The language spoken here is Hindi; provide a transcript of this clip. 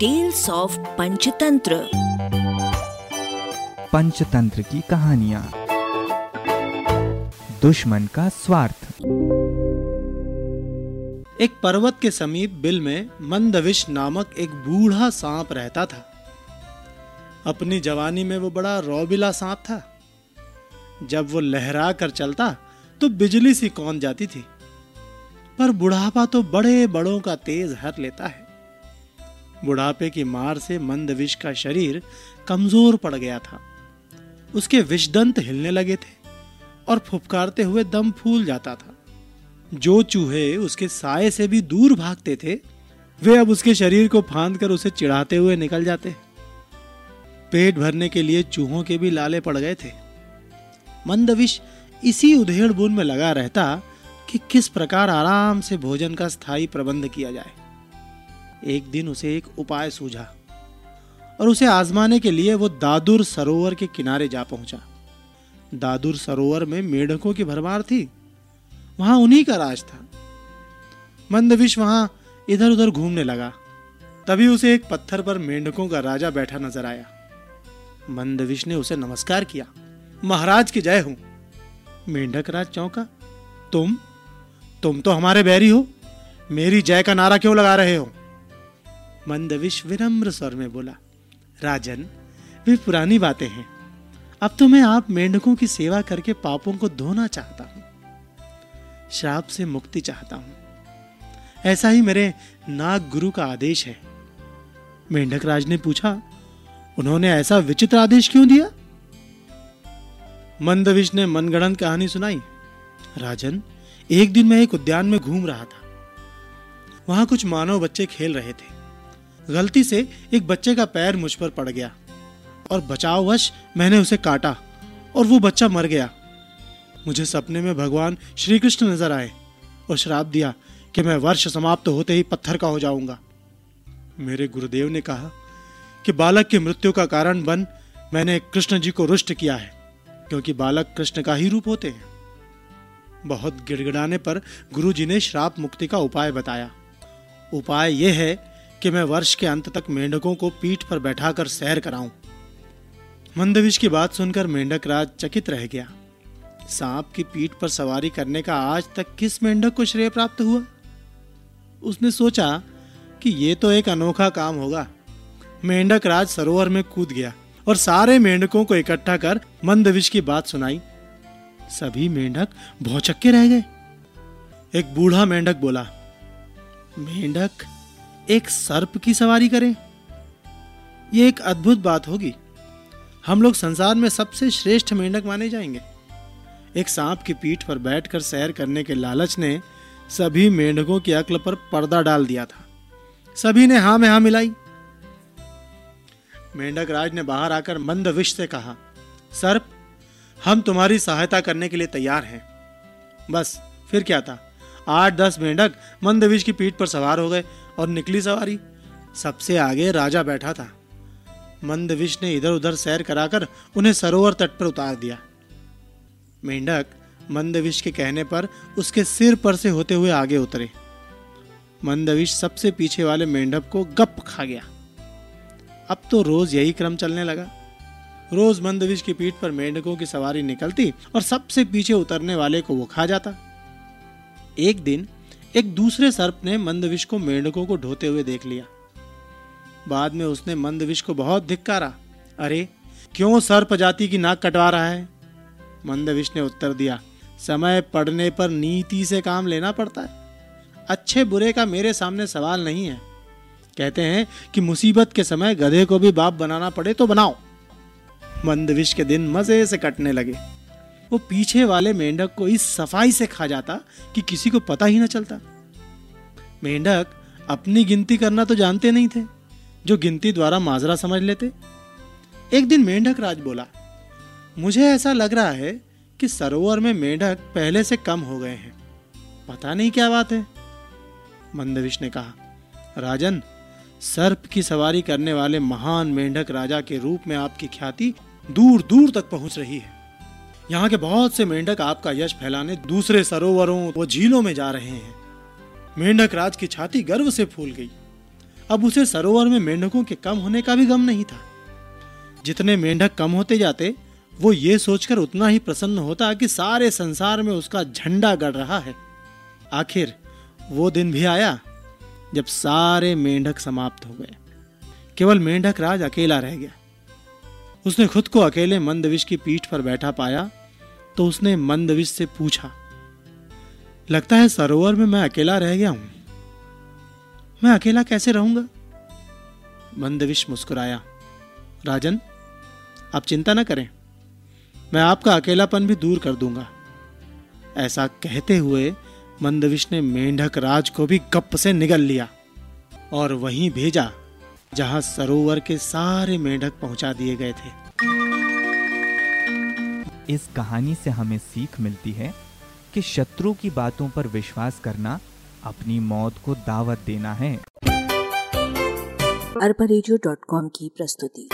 टेल्स ऑफ़ पंचतंत्र पंचतंत्र की कहानियाँ। दुश्मन का स्वार्थ। एक पर्वत के समीप बिल में मंदविश नामक एक बूढ़ा सांप रहता था। अपनी जवानी में वो बड़ा रौबिला सांप था। जब वो लहरा कर चलता तो बिजली सी कौन जाती थी। पर बुढ़ापा तो बड़े बड़ों का तेज हर लेता है। बुढ़ापे की मार से मंदविश का शरीर कमज़ोर पड़ गया था। उसके विषदंत हिलने लगे थे और फुफकारते हुए दम फूल जाता था। जो चूहे उसके साय से भी दूर भागते थे, वे अब उसके शरीर को फांद कर उसे चिढ़ाते हुए निकल जाते पेट भरने के लिए चूहों के भी लाले पड़ गए थे। मंदविश इसी उधेड़ बुन में लगा रहता कि किस प्रकार आराम से भोजन का स्थायी प्रबंध किया जाए। एक दिन उसे एक उपाय सूझा और उसे आजमाने के लिए वो दादुर सरोवर के किनारे जा पहुँचा। दादुर सरोवर में मेढकों की भरमार थी। वहाँ उन्हीं का राज था। मंदविश वहाँ इधर उधर घूमने लगा। तभी उसे एक पत्थर पर मेंढकों का राजा बैठा नज़र आया। मंदविश ने उसे नमस्कार किया। महाराज की जय हो। मेंढक राज चौंका। तुम? तुम तो हमारे बैरी हो। मेरी जय का नारा क्यों लगा रहे हो? मंदविश विनम्र स्वर में बोला, राजन, वे पुरानी बातें हैं। अब तो मैं आप मेंढकों की सेवा करके पापों को धोना चाहता हूँ। श्राप से मुक्ति चाहता हूँ। ऐसा ही मेरे नाग गुरु का आदेश है। मेंढक राज ने पूछा, उन्होंने ऐसा विचित्र आदेश क्यों दिया? मंदविश ने मनगणन कहानी सुनाई। राजन, एक दिन मैं एक उद्यान में घूम रहा था। वहाँ कुछ मानव बच्चे खेल रहे थे। गलती से एक बच्चे का पैर मुझ पर पड़ गया और बचाववश मैंने उसे काटा और वो बच्चा मर गया। मुझे सपने में भगवान श्री कृष्ण नज़र आए और श्राप दिया कि मैं वर्ष समाप्त होते ही पत्थर का हो जाऊँगा। मेरे गुरुदेव ने कहा कि बालक की मृत्यु का कारण बन मैंने कृष्ण जी को रुष्ट किया है, क्योंकि बालक कृष्ण का ही रूप होते हैं। बहुत गिड़गिड़ाने पर गुरु जी ने श्राप मुक्ति का उपाय बताया। उपाय यह है कि मैं वर्ष के अंत तक मेंढकों को पीठ पर बैठाकर सैर कराऊं। मंदविश की बात सुनकर मेंढक राज चकित रह गया। सांप की पीठ पर सवारी करने का आज तक किस मेंढक को श्रेय प्राप्त हुआ? उसने सोचा कि ये तो एक अनोखा काम होगा। मेंढक राज सरोवर में कूद गया और सारे मेंढकों को इकट्ठा कर मंदविश की बात सुनाई। सभी मेंढक भौचक्के रह गए। एक बूढ़ा मेंढक बोला, मेंढक एक सर्प की सवारी करें? यह एक अद्भुत बात होगी। हम लोग संसार में सबसे श्रेष्ठ मेंढक माने जाएँगे। एक सांप की पीठ पर बैठकर सैर करने के लालच ने सभी मेंढकों की अक्ल पर पर्दा डाल दिया था। सभी ने हाँ में हाँ मिलाई। मेंढक राज ने बाहर आकर मंद विष से कहा, सर्प, हम तुम्हारी सहायता करने के लिए तैयार हैं। बस, फिर क्या था? आठ दस मेंढक मंदविश की पीठ पर सवार हो गए और निकली सवारी। सबसे आगे राजा बैठा था। मंदविश ने इधर उधर सैर कराकर उन्हें सरोवर तट पर उतार दिया। मेंढक मंदविश के कहने पर उसके सिर पर से होते हुए आगे उतरे। मंदविश सबसे पीछे वाले मेंढक को गप खा गया। अब तो रोज यही क्रम चलने लगा। रोज मंदविश की पीठ पर मेंढकों की सवारी निकलती और सबसे पीछे उतरने वाले को वो खा जाता। एक दिन एक दूसरे सर्प ने मंदविश को मेंढकों को ढोते हुए देख लिया। बाद में उसने मंदविश को बहुत धिक्कारा। अरे, क्यों सर्प जाति की नाक कटवा रहा है? मंदविश ने उत्तर दिया, समय पड़ने पर नीति से काम लेना पड़ता है। अच्छे बुरे का मेरे सामने सवाल नहीं है। कहते हैं कि मुसीबत के समय गधे को भी बाप बनाना पड़े तो बनाओ। मंदविश के दिन मज़े से कटने लगे। वो पीछे वाले मेंढक को इस सफ़ाई से खा जाता कि किसी को पता ही ना चलता। मेंढक अपनी गिनती करना तो जानते नहीं थे, जो गिनती द्वारा माजरा समझ लेते। एक दिन मेंढक राज बोला, मुझे ऐसा लग रहा है कि सरोवर में मेंढक पहले से कम हो गए हैं। पता नहीं क्या बात है? मंदविश ने कहा, राजन, सर्प की सवारी करने वाले महान मेंढक राजा के रूप में आपकी ख्याति दूर दूर तक पहुँच रही है। यहाँ के बहुत से मेंढक आपका यश फैलाने दूसरे सरोवरों व झीलों में जा रहे हैं। मेंढक राज की छाती गर्व से फूल गई। अब उसे सरोवर में मेंढकों के कम होने का भी गम नहीं था। जितने मेंढक कम होते जाते, वो ये सोचकर उतना ही प्रसन्न होता कि सारे संसार में उसका झंडा गड़ रहा है। आखिर वो दिन भी आया जब सारे मेंढक समाप्त हो गए। केवल मेंढक राज अकेला रह गया। उसने खुद को अकेले मंदविश की पीठ पर बैठा पाया तो उसने मंदविश से पूछा, लगता है सरोवर में मैं अकेला रह गया हूँ? मैं अकेला कैसे रहूँगा? मंदविश मुस्कुराया, राजन, आप चिंता न करें, मैं आपका अकेलापन भी दूर कर दूँगा। ऐसा कहते हुए मंदविश ने मेंढक राज को भी गप से निगल लिया और वहीं भेजा जहाँ सरोवर के सारे मेंढक पहुँचा दिए गए थे। इस कहानी से हमें सीख मिलती है कि शत्रु की बातों पर विश्वास करना अपनी मौत को दावत देना है। अरबा की प्रस्तुति।